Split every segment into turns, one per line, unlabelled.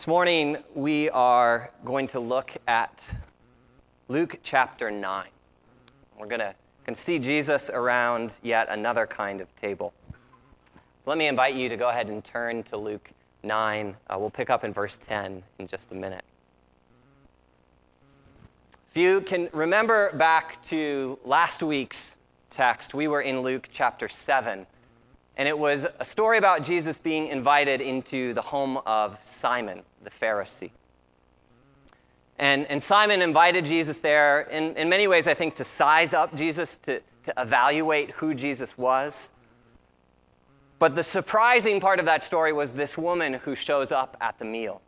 This morning, we are going to look at Luke chapter 9. We're going to, see Jesus around yet another kind of table. So let me invite you to go ahead and turn to Luke 9. Uh, we'll pick up in verse 10 in just a minute. If you can remember back to last week's text, we were in Luke chapter 7. And it was a story about Jesus being invited into the home of Simon, the Pharisee. And, and Simon invited Jesus there, in, in many ways, I think, to size up Jesus, to, to evaluate who Jesus was. But the surprising part of that story was this woman who shows up at the meal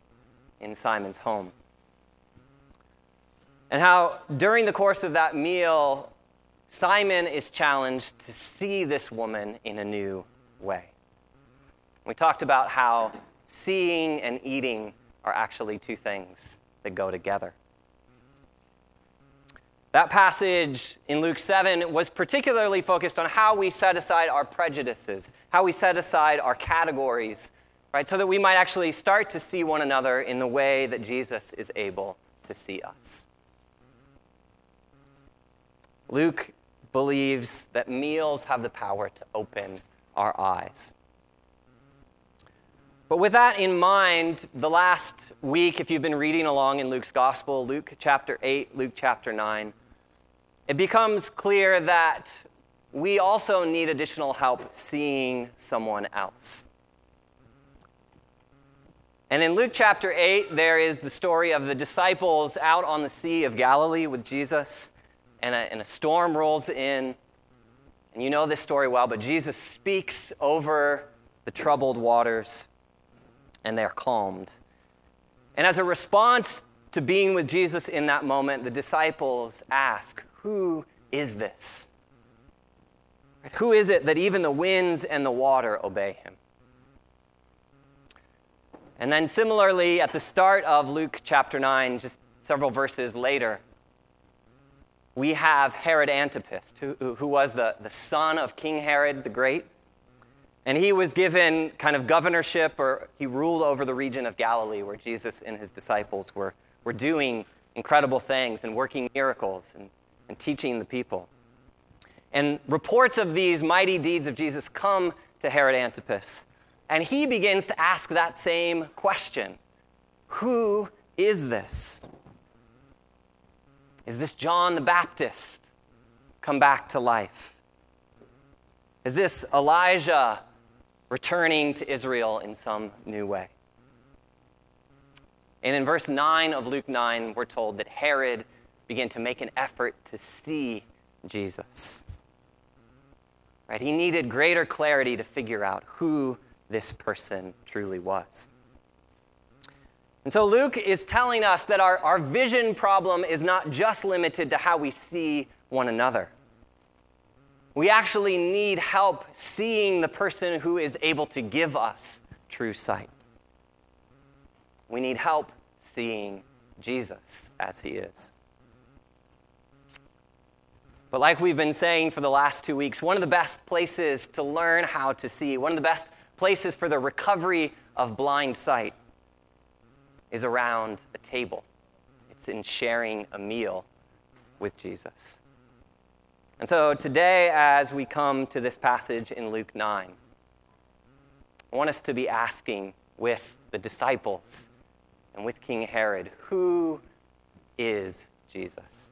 in Simon's home. And how during the course of that meal, Simon is challenged to see this woman in a new way. We talked about how seeing and eating are actually two things that go together. That passage in Luke 7 was particularly focused on how we set aside our prejudices, how we set aside our categories, right, so that we might actually start to see one another in the way that Jesus is able to see us. Luke believes that meals have the power to open our eyes. But with that in mind, the last week, if you've been reading along in Luke's Gospel, Luke chapter 8, Luke chapter 9, it becomes clear that we also need additional help seeing someone else. And in Luke chapter 8, there is the story of the disciples out on the Sea of Galilee with Jesus, and a, and a storm rolls in. And you know this story well, but Jesus speaks over the troubled waters, and they're calmed. And as a response to being with Jesus in that moment, the disciples ask, Who is this? Who is it that even the winds and the water obey him? And then, similarly, at the start of Luke chapter 9, just several verses later, we have Herod Antipas, who, who was the, the son of King Herod the Great. And he was given kind of governorship, or he ruled over the region of Galilee where Jesus and his disciples were, were doing incredible things and working miracles and, and teaching the people. And reports of these mighty deeds of Jesus come to Herod Antipas. And he begins to ask that same question Who is this? Is this John the Baptist come back to life? Is this Elijah returning to Israel in some new way? And in verse 9 of Luke 9, we're told that Herod began to make an effort to see Jesus. Right? He needed greater clarity to figure out who this person truly was. And so Luke is telling us that our, our vision problem is not just limited to how we see one another. We actually need help seeing the person who is able to give us true sight. We need help seeing Jesus as he is. But, like we've been saying for the last two weeks, one of the best places to learn how to see, one of the best places for the recovery of blind sight, is around a table, it's in sharing a meal with Jesus. And so today, as we come to this passage in Luke 9, I want us to be asking with the disciples and with King Herod, who is Jesus?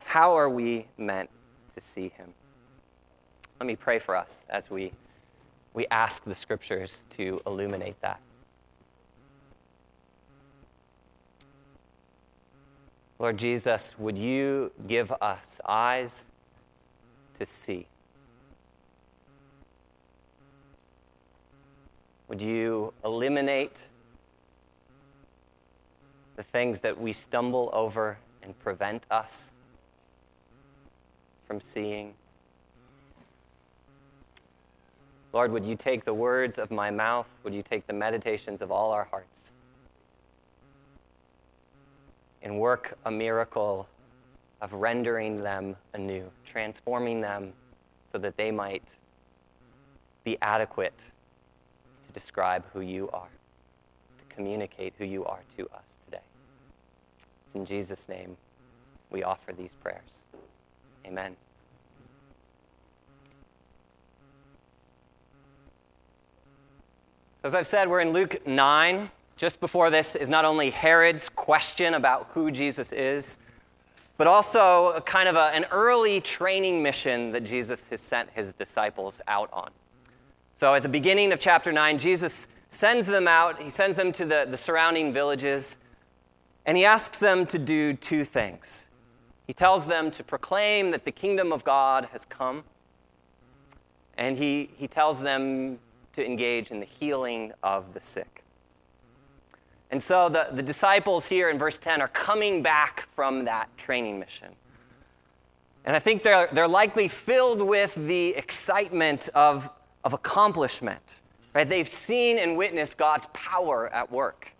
How are we meant to see him? Let me pray for us as we, we ask the scriptures to illuminate that. Lord Jesus, would you give us eyes to see? Would you eliminate the things that we stumble over and prevent us from seeing? Lord, would you take the words of my mouth? Would you take the meditations of all our hearts? And work a miracle of rendering them anew, transforming them so that they might be adequate to describe who you are, to communicate who you are to us today. It's in Jesus' name we offer these prayers. Amen. So, as I've said, we're in Luke 9. Just before this is not only Herod's question about who Jesus is, but also a kind of a, an early training mission that Jesus has sent his disciples out on. So, at the beginning of chapter 9, Jesus sends them out, he sends them to the, the surrounding villages, and he asks them to do two things. He tells them to proclaim that the kingdom of God has come, and he, he tells them to engage in the healing of the sick. And so the, the disciples here in verse 10 are coming back from that training mission. And I think they're, they're likely filled with the excitement of, of accomplishment. Right? They've seen and witnessed God's power at work.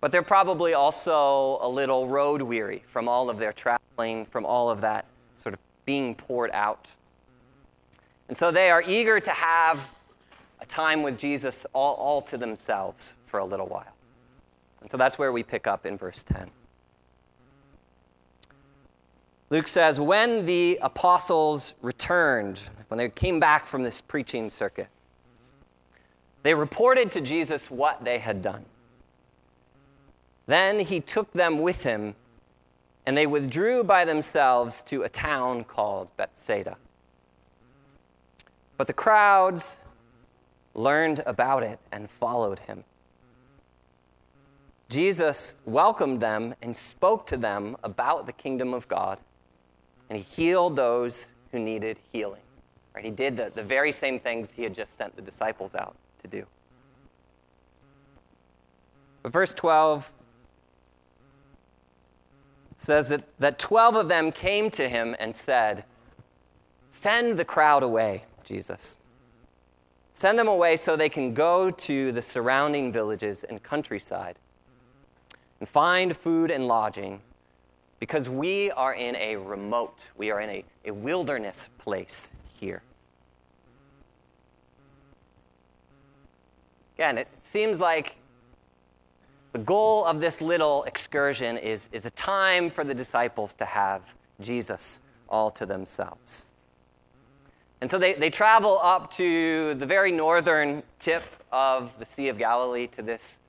But they're probably also a little road weary from all of their traveling, from all of that sort of being poured out. And so they are eager to have a time with Jesus all, all to themselves for a little while. And so that's where we pick up in verse 10. Luke says, When the apostles returned, when they came back from this preaching circuit, they reported to Jesus what they had done. Then he took them with him, and they withdrew by themselves to a town called Bethsaida. But the crowds learned about it and followed him. Jesus welcomed them and spoke to them about the kingdom of God, and he healed those who needed healing. Right? He did the, the very same things he had just sent the disciples out to do. But verse 12 says that, that 12 of them came to him and said, Send the crowd away, Jesus. Send them away so they can go to the surrounding villages and countryside and find food and lodging because we are in a remote, we are in a, a wilderness place here. Again, it seems like the goal of this little excursion is, is a time for the disciples to have Jesus all to themselves. And so they, they travel up to the very northern tip of the Sea of Galilee to this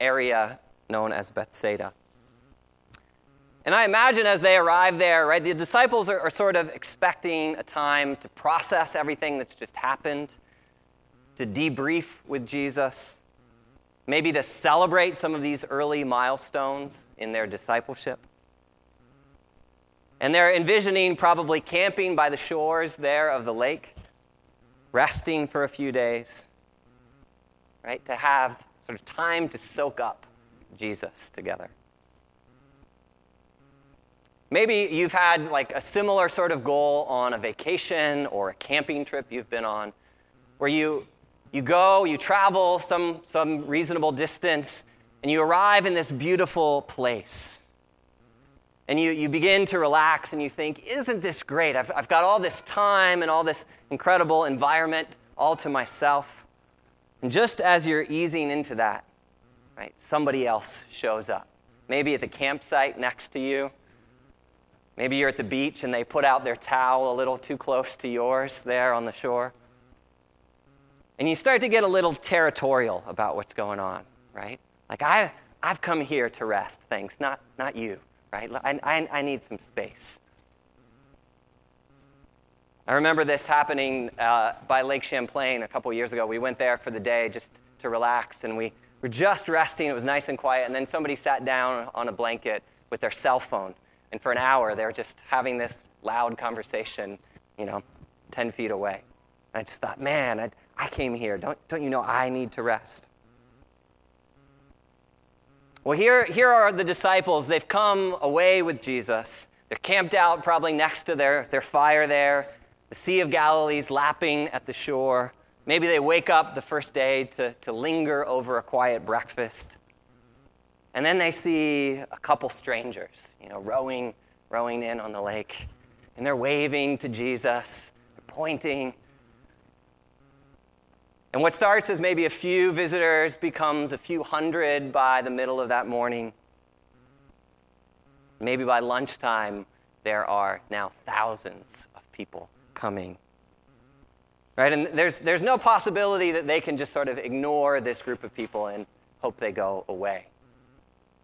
area known as Bethsaida. And I imagine as they arrive there, right, the disciples are, are sort of expecting a time to process everything that's just happened to debrief with Jesus, maybe to celebrate some of these early milestones in their discipleship. And they're envisioning probably camping by the shores there of the lake, resting for a few days, right? To have sort of time to soak up Jesus together. Maybe you've had like a similar sort of goal on a vacation or a camping trip you've been on, where you you go, you travel some, some reasonable distance, and you arrive in this beautiful place. And you, you begin to relax and you think, isn't this great? I've, I've got all this time and all this incredible environment all to myself. And just as you're easing into that, right, somebody else shows up. Maybe at the campsite next to you. Maybe you're at the beach and they put out their towel a little too close to yours there on the shore. And you start to get a little territorial about what's going on, right? Like, I, I've come here to rest, thanks, not, not you, right? I, I, I need some space. I remember this happening uh, by Lake Champlain a couple years ago. We went there for the day just to relax, and we were just resting. It was nice and quiet, and then somebody sat down on a blanket with their cell phone, and for an hour they were just having this loud conversation, you know, 10 feet away. I just thought, man, I, I came here. Don't, don't you know I need to rest? Well, here, here are the disciples. They've come away with Jesus. They're camped out probably next to their, their fire there. The Sea of Galilee's lapping at the shore. Maybe they wake up the first day to, to linger over a quiet breakfast. And then they see a couple strangers, you know, rowing, rowing in on the lake. And they're waving to Jesus, they're pointing. And what starts as maybe a few visitors becomes a few hundred by the middle of that morning. Maybe by lunchtime, there are now thousands of people coming. Right? And there's, there's no possibility that they can just sort of ignore this group of people and hope they go away.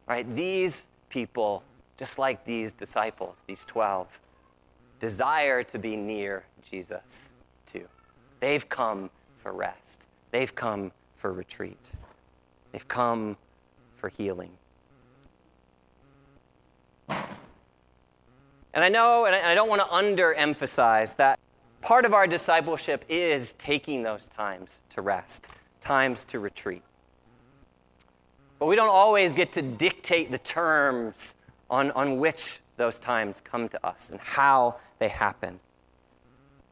Right? These people, just like these disciples, these 12, desire to be near Jesus too. They've come for rest, they've come for retreat, they've come for healing. And I know, and I don't want to underemphasize that part of our discipleship is taking those times to rest, times to retreat. But we don't always get to dictate the terms on, on which those times come to us and how they happen.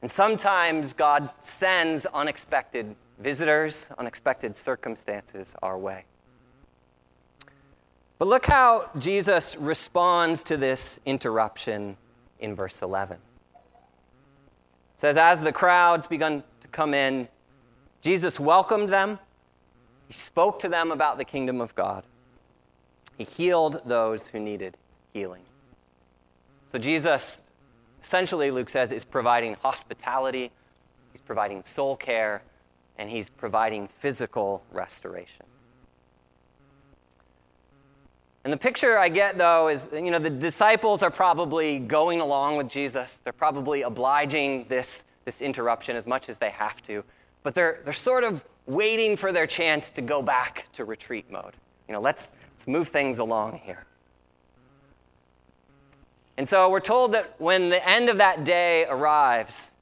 And sometimes God sends unexpected visitors, unexpected circumstances our way. But look how Jesus responds to this interruption in verse 11. It says, As the crowds begun to come in, Jesus welcomed them. He spoke to them about the kingdom of God. He healed those who needed healing. So, Jesus, essentially, Luke says, is providing hospitality, he's providing soul care, and he's providing physical restoration. And the picture I get, though, is you know, the disciples are probably going along with Jesus. They're probably obliging this, this interruption as much as they have to. But they're, they're sort of waiting for their chance to go back to retreat mode. You know, let's, let's move things along here. And so we're told that when the end of that day arrives,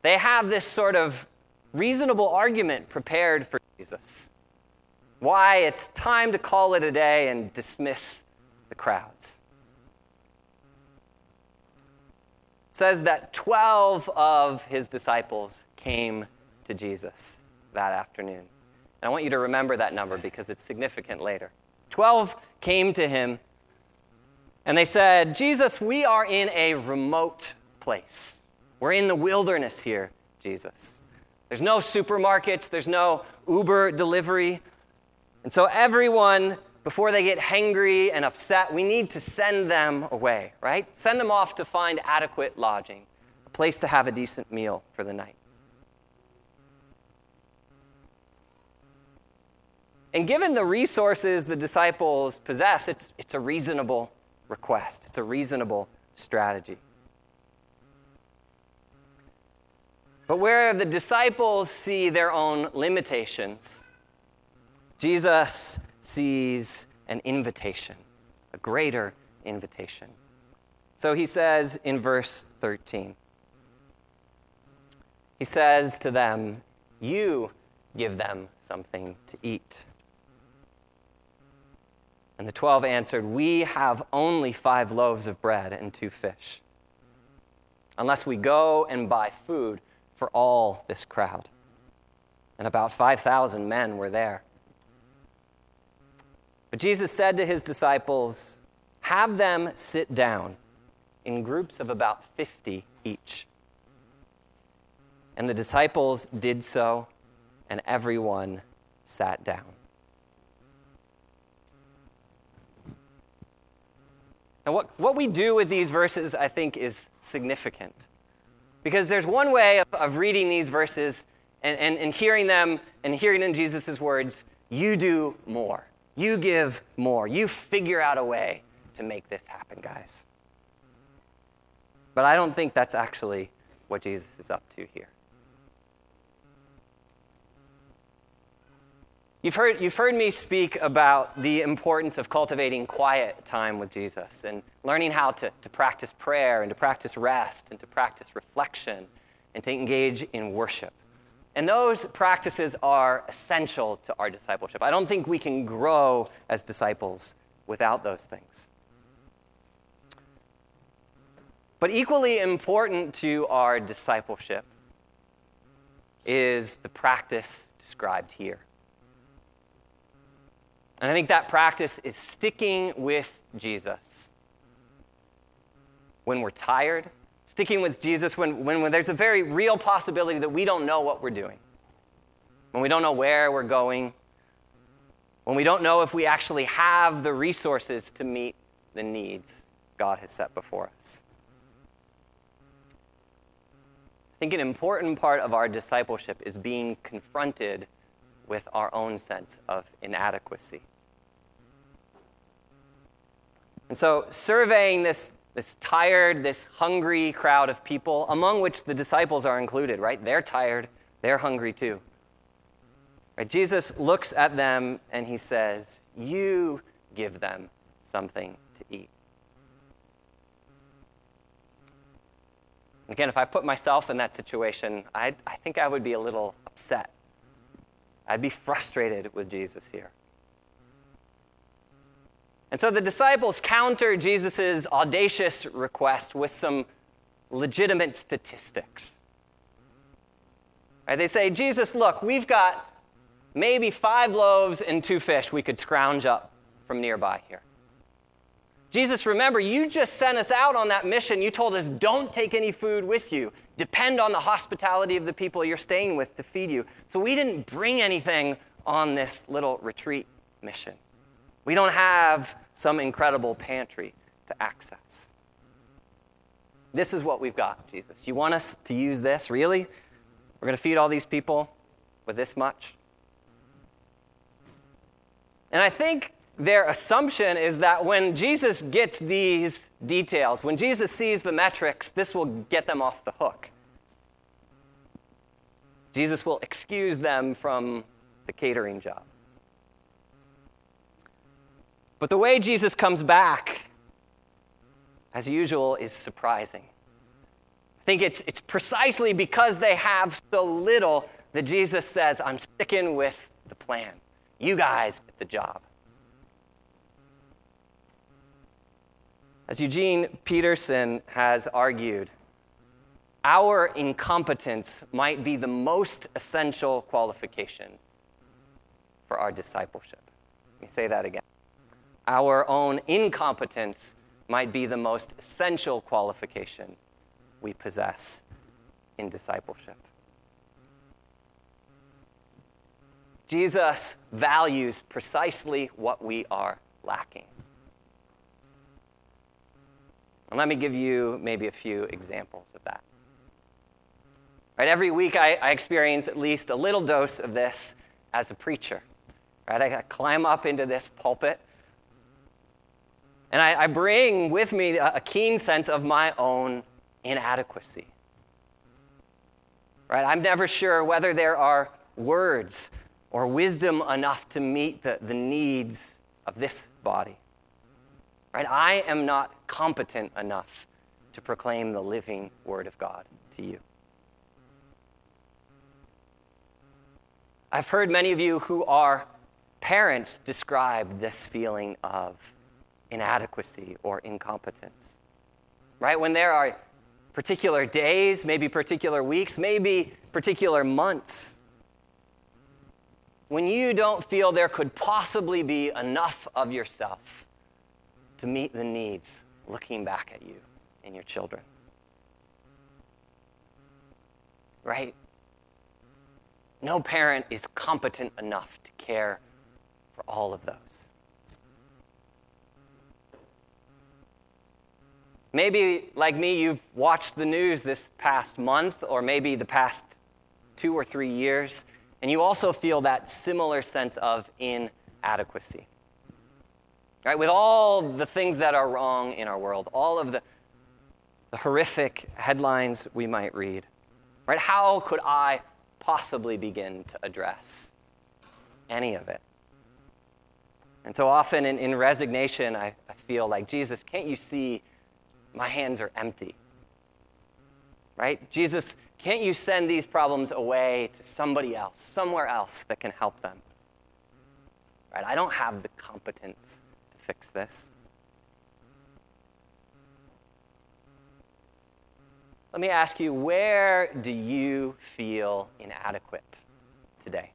they have this sort of reasonable argument prepared for Jesus why it's time to call it a day and dismiss the crowds. It says that 12 of his disciples came to Jesus that afternoon. And I want you to remember that number because it's significant later. 12 came to him and they said, Jesus, we are in a remote place. We're in the wilderness here, Jesus. There's no supermarkets, there's no Uber delivery. And so, everyone, before they get hangry and upset, we need to send them away, right? Send them off to find adequate lodging, a place to have a decent meal for the night. And given the resources the disciples possess, it's, it's a reasonable request, it's a reasonable strategy. But where the disciples see their own limitations, Jesus sees an invitation, a greater invitation. So he says in verse 13, he says to them, You give them something to eat. And the twelve answered, We have only five loaves of bread and two fish, unless we go and buy food for all this crowd. And about 5,000 men were there. But Jesus said to his disciples, Have them sit down in groups of about 50 each. And the disciples did so, and everyone sat down. Now, what, what we do with these verses, I think, is significant. Because there's one way of, of reading these verses and, and, and hearing them and hearing in Jesus' words, you do more. You give more. You figure out a way to make this happen, guys. But I don't think that's actually what Jesus is up to here. You've heard, you've heard me speak about the importance of cultivating quiet time with Jesus and learning how to, to practice prayer and to practice rest and to practice reflection and to engage in worship. And those practices are essential to our discipleship. I don't think we can grow as disciples without those things. But equally important to our discipleship is the practice described here. And I think that practice is sticking with Jesus. When we're tired, sticking with Jesus when, when, when there's a very real possibility that we don't know what we're doing. when we don't know where we're going, when we don't know if we actually have the resources to meet the needs God has set before us. I think an important part of our discipleship is being confronted with our own sense of inadequacy. And so, surveying this, this tired, this hungry crowd of people, among which the disciples are included, right? They're tired, they're hungry too. Right? Jesus looks at them and he says, You give them something to eat. Again, if I put myself in that situation, i I think I would be a little upset. I'd be frustrated with Jesus here. And so the disciples counter Jesus' audacious request with some legitimate statistics. They say, Jesus, look, we've got maybe five loaves and two fish we could scrounge up from nearby here. Jesus, remember, you just sent us out on that mission. You told us, don't take any food with you. Depend on the hospitality of the people you're staying with to feed you. So we didn't bring anything on this little retreat mission. We don't have some incredible pantry to access. This is what we've got, Jesus. You want us to use this? Really? We're going to feed all these people with this much? And I think their assumption is that when Jesus gets these details, when Jesus sees the metrics, this will get them off the hook. Jesus will excuse them from the catering job. But the way Jesus comes back, as usual, is surprising. I think it's, it's precisely because they have so little that Jesus says, I'm sticking with the plan. You guys get the job. As Eugene Peterson has argued, our incompetence might be the most essential qualification for our discipleship. Let me say that again. Our own incompetence might be the most essential qualification we possess in discipleship. Jesus values precisely what we are lacking. And let me give you maybe a few examples of that. Right, every week I, I experience at least a little dose of this as a preacher. Right, I climb up into this pulpit, and I, I bring with me a, a keen sense of my own inadequacy. Right, I'm never sure whether there are words or wisdom enough to meet the, the needs of this body. Right? I am not competent enough to proclaim the living Word of God to you. I've heard many of you who are parents describe this feeling of inadequacy or incompetence. Right? When there are particular days, maybe particular weeks, maybe particular months, when you don't feel there could possibly be enough of yourself to meet the needs looking back at you and your children. Right? No parent is competent enough to care for all of those. Maybe, like me, you've watched the news this past month or maybe the past two or three years, and you also feel that similar sense of inadequacy. Right? With all the things that are wrong in our world, all of the, the horrific headlines we might read, right? How could I possibly begin to address any of it? And so often in, in resignation, I, I feel like, Jesus, can't you see my hands are empty? Right? Jesus, can't you send these problems away to somebody else, somewhere else that can help them? Right? I don't have the competence to fix this. Let me ask you, where do you feel inadequate today?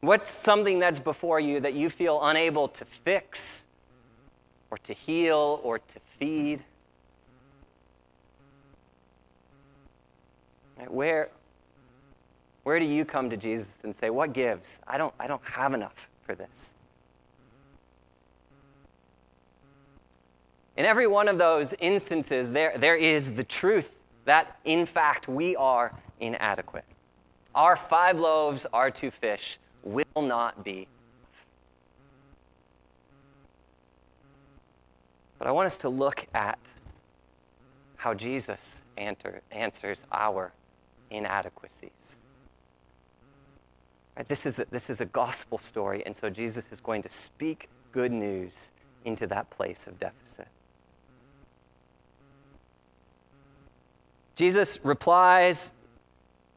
What's something that's before you that you feel unable to fix or to heal or to feed? Where, Where do you come to Jesus and say, What gives? I don't, I don't have enough for this. In every one of those instances, there, there is the truth that, in fact, we are inadequate. Our five loaves, our two fish will not be But I want us to look at how Jesus answer, answers our inadequacies. Right, this, is a, this is a gospel story, and so Jesus is going to speak good news into that place of deficit. Jesus replies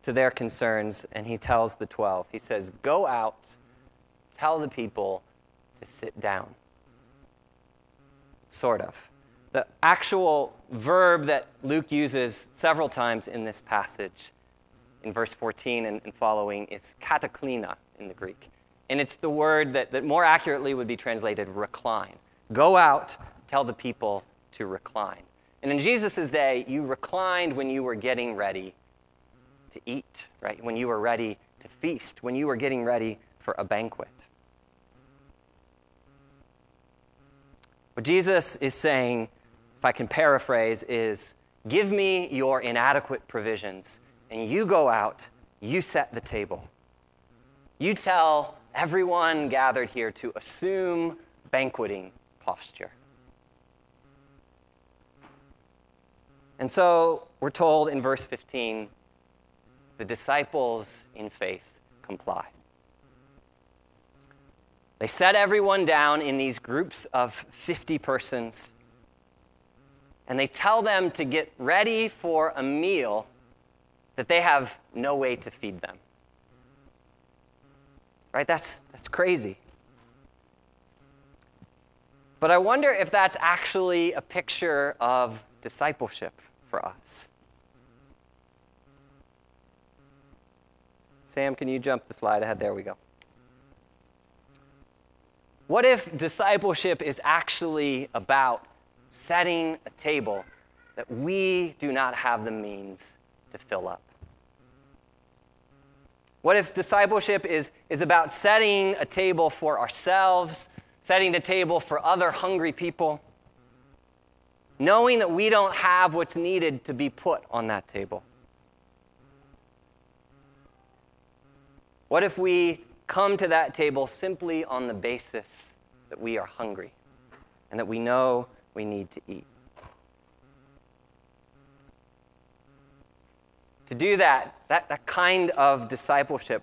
to their concerns and he tells the 12, he says, Go out, tell the people to sit down. Sort of. The actual verb that Luke uses several times in this passage, in verse 14 and, and following, is kataklina in the Greek. And it's the word that, that more accurately would be translated recline. Go out, tell the people to recline. And in Jesus' day, you reclined when you were getting ready to eat, right? When you were ready to feast, when you were getting ready for a banquet. What Jesus is saying, if I can paraphrase, is give me your inadequate provisions, and you go out, you set the table. You tell everyone gathered here to assume banqueting posture. And so we're told in verse 15 the disciples in faith comply. They set everyone down in these groups of 50 persons, and they tell them to get ready for a meal that they have no way to feed them. Right? That's, that's crazy. But I wonder if that's actually a picture of discipleship for us. Sam, can you jump the slide ahead? There we go. What if discipleship is actually about setting a table that we do not have the means to fill up? What if discipleship is, is about setting a table for ourselves, setting a table for other hungry people, knowing that we don't have what's needed to be put on that table? What if we come to that table simply on the basis that we are hungry and that we know we need to eat. To do that, that, that kind of discipleship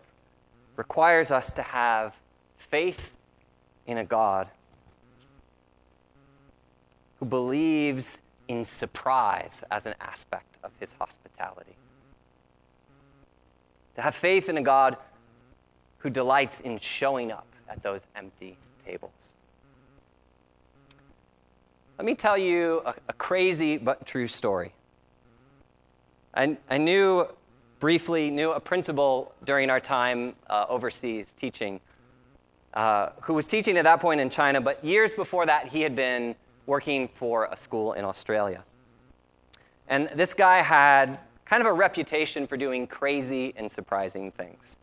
requires us to have faith in a God who believes in surprise as an aspect of his hospitality. To have faith in a God who delights in showing up at those empty tables. Let me tell you a, a crazy but true story. I, I, knew briefly, knew a principal during our time uh, overseas teaching, uh, who was teaching at that point in China, but years before that, he had been working for a school in Australia. And this guy had kind of a reputation for doing crazy and surprising things.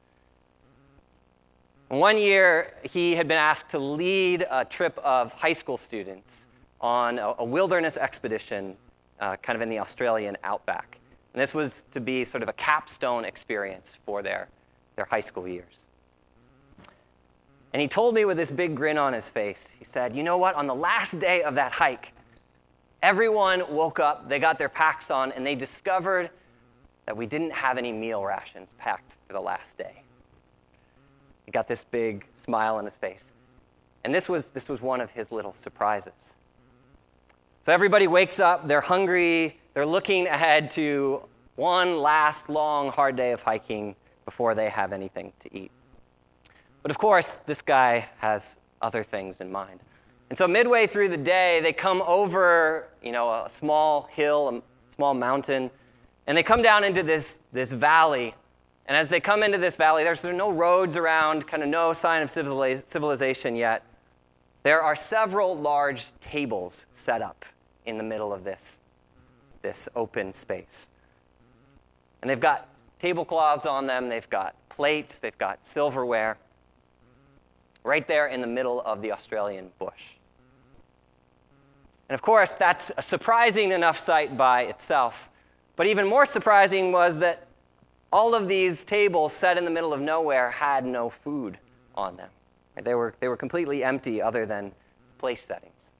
One year, he had been asked to lead a trip of high school students on a, a wilderness expedition, uh, kind of in the Australian outback. And this was to be sort of a capstone experience for their, their high school years. And he told me with this big grin on his face, he said, You know what? On the last day of that hike, everyone woke up, they got their packs on, and they discovered that we didn't have any meal rations packed for the last day. He got this big smile on his face. And this was, this was one of his little surprises. So everybody wakes up, they're hungry, they're looking ahead to one last long, hard day of hiking before they have anything to eat. But of course, this guy has other things in mind. And so midway through the day, they come over, you know, a small hill, a small mountain, and they come down into this, this valley and as they come into this valley, there's no roads around, kind of no sign of civilization yet. There are several large tables set up in the middle of this, this open space. And they've got tablecloths on them, they've got plates, they've got silverware, right there in the middle of the Australian bush. And of course, that's a surprising enough sight by itself. But even more surprising was that all of these tables set in the middle of nowhere had no food on them. They were, they were completely empty other than place settings.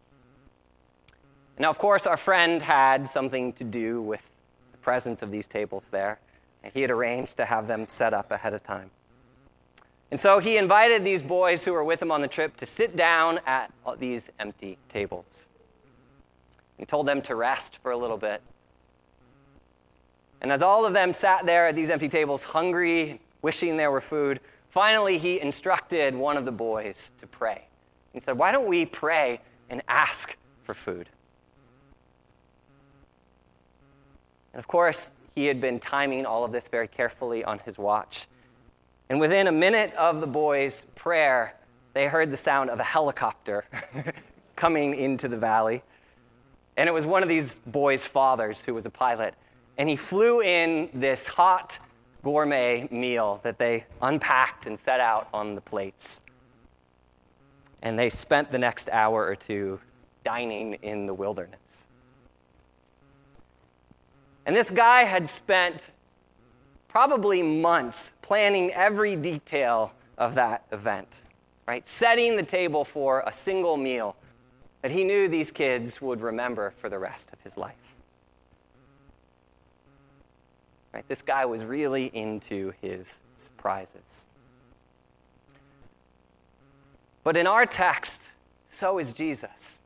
Now, of course, our friend had something to do with the presence of these tables there. He had arranged to have them set up ahead of time. And so he invited these boys who were with him on the trip to sit down at these empty tables. He told them to rest for a little bit. And as all of them sat there at these empty tables, hungry, wishing there were food, finally he instructed one of the boys to pray. He said, Why don't we pray and ask for food? And of course, he had been timing all of this very carefully on his watch. And within a minute of the boys' prayer, they heard the sound of a helicopter coming into the valley. And it was one of these boys' fathers who was a pilot. And he flew in this hot gourmet meal that they unpacked and set out on the plates. And they spent the next hour or two dining in the wilderness. And this guy had spent probably months planning every detail of that event, right? Setting the table for a single meal that he knew these kids would remember for the rest of his life. Right? This guy was really into his surprises. But in our text, so is Jesus.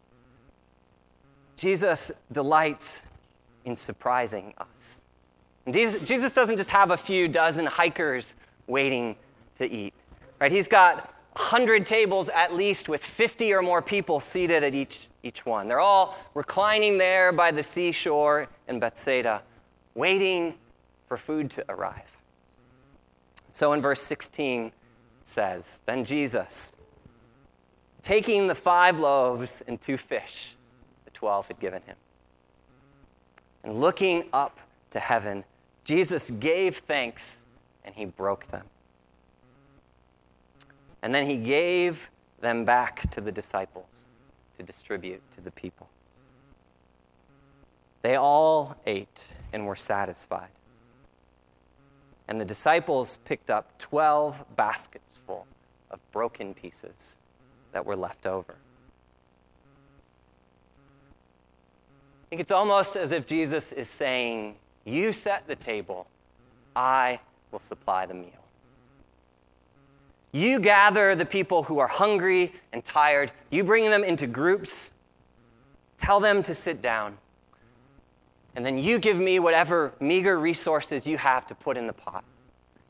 Jesus delights in surprising us. And Jesus doesn't just have a few dozen hikers waiting to eat, right? He's got 100 tables at least with 50 or more people seated at each, each one. They're all reclining there by the seashore in Bethsaida, waiting for food to arrive. So in verse 16, it says, Then Jesus, taking the five loaves and two fish the twelve had given him, and looking up to heaven, Jesus gave thanks and he broke them. And then he gave them back to the disciples to distribute to the people. They all ate and were satisfied. And the disciples picked up 12 baskets full of broken pieces that were left over. I think it's almost as if Jesus is saying, You set the table, I will supply the meal. You gather the people who are hungry and tired, you bring them into groups, tell them to sit down, and then you give me whatever meager resources you have to put in the pot,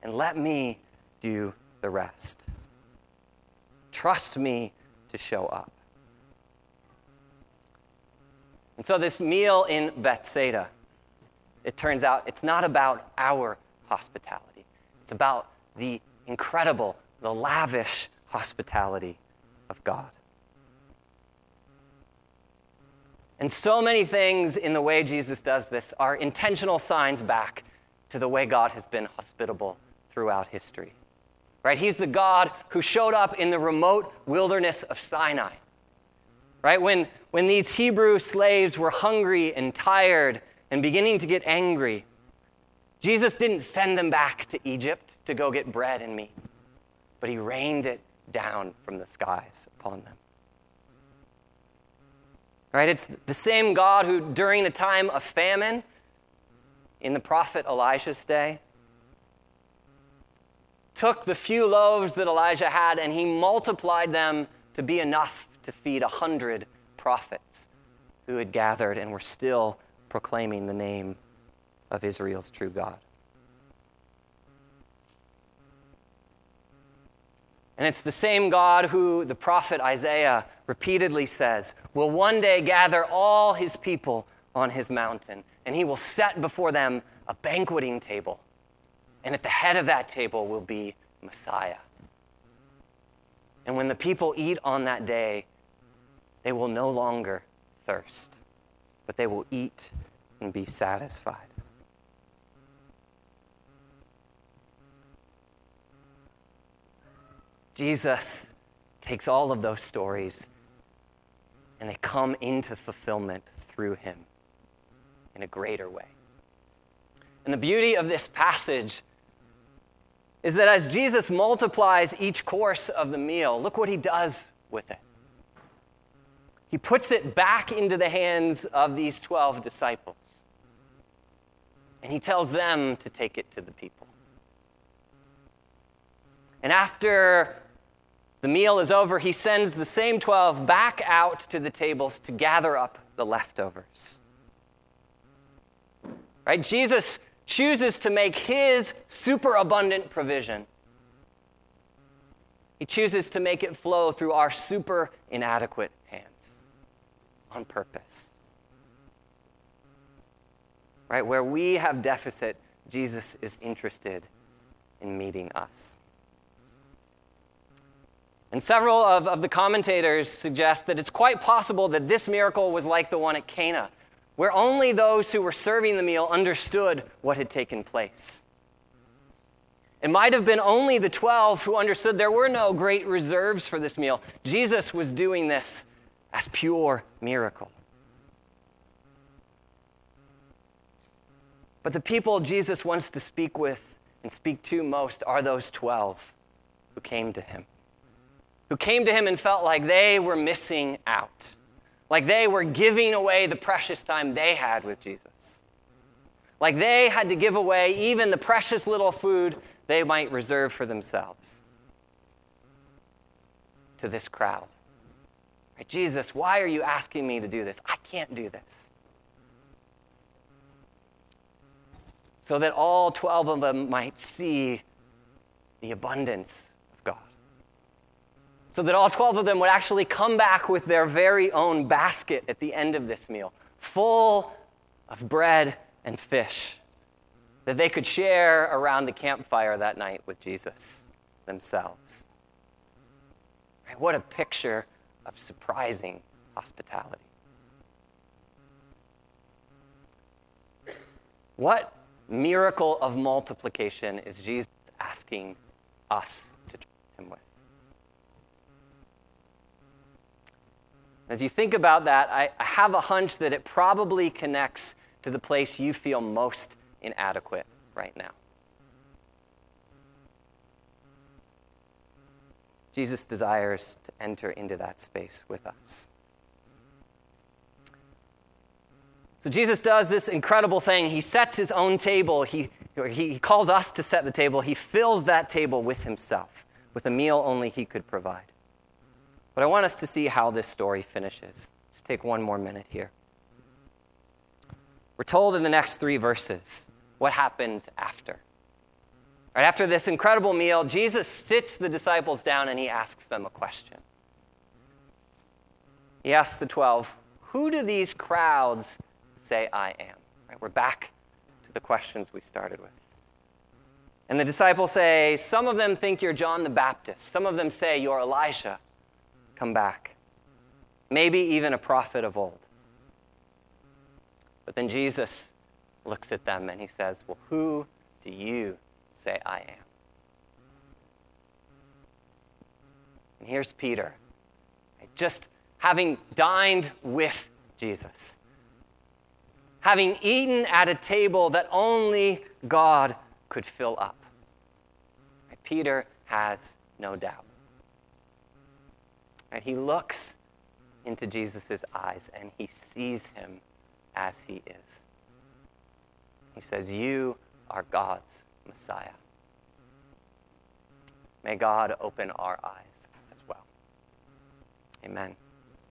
and let me do the rest. Trust me to show up. And so, this meal in Bethsaida, it turns out it's not about our hospitality. It's about the incredible, the lavish hospitality of God. And so many things in the way Jesus does this are intentional signs back to the way God has been hospitable throughout history. Right? He's the God who showed up in the remote wilderness of Sinai right? When, when these Hebrew slaves were hungry and tired and beginning to get angry, Jesus didn't send them back to Egypt to go get bread and meat, but he rained it down from the skies upon them. Right? It's the same God who, during the time of famine in the prophet Elijah's day, took the few loaves that Elijah had and he multiplied them to be enough to feed a hundred prophets who had gathered and were still proclaiming the name of Israel's true God. And it's the same God who the prophet Isaiah repeatedly says will one day gather all his people on his mountain, and he will set before them a banqueting table. And at the head of that table will be Messiah. And when the people eat on that day, they will no longer thirst, but they will eat and be satisfied. Jesus takes all of those stories and they come into fulfillment through him in a greater way. And the beauty of this passage is that as Jesus multiplies each course of the meal, look what he does with it. He puts it back into the hands of these 12 disciples. And he tells them to take it to the people. And after the meal is over, he sends the same 12 back out to the tables to gather up the leftovers. Right? Jesus chooses to make his superabundant provision. He chooses to make it flow through our super inadequate hands on purpose. Right? Where we have deficit, Jesus is interested in meeting us. And several of, of the commentators suggest that it's quite possible that this miracle was like the one at Cana, where only those who were serving the meal understood what had taken place. It might have been only the 12 who understood there were no great reserves for this meal. Jesus was doing this as pure miracle. But the people Jesus wants to speak with and speak to most are those 12 who came to him. Who came to him and felt like they were missing out like they were giving away the precious time they had with Jesus. Like they had to give away even the precious little food they might reserve for themselves to this crowd. Right, Jesus, why are you asking me to do this? I can't do this. So that all 12 of them might see the abundance so that all 12 of them would actually come back with their very own basket at the end of this meal, full of bread and fish that they could share around the campfire that night with Jesus themselves. Right, what a picture of surprising hospitality. What miracle of multiplication is Jesus asking us to trust him with? As you think about that, I have a hunch that it probably connects to the place you feel most inadequate right now. Jesus desires to enter into that space with us. So Jesus does this incredible thing. He sets his own table. He, he calls us to set the table. He fills that table with himself, with a meal only he could provide. But I want us to see how this story finishes. Let's take one more minute here. We're told in the next three verses what happens after. Right after this incredible meal, Jesus sits the disciples down and he asks them a question. He asks the 12, Who do these crowds say I am? Right, we're back to the questions we started with. And the disciples say, Some of them think you're John the Baptist, some of them say you're Elijah come back. Maybe even a prophet of old. But then Jesus looks at them and he says, Well, who do you say I am? And here's Peter, just having dined with Jesus, having eaten at a table that only God could fill up. Peter has no doubt. And he looks into Jesus' eyes and he sees him as he is. He says, You are God's Messiah. May God open our eyes as well. Amen.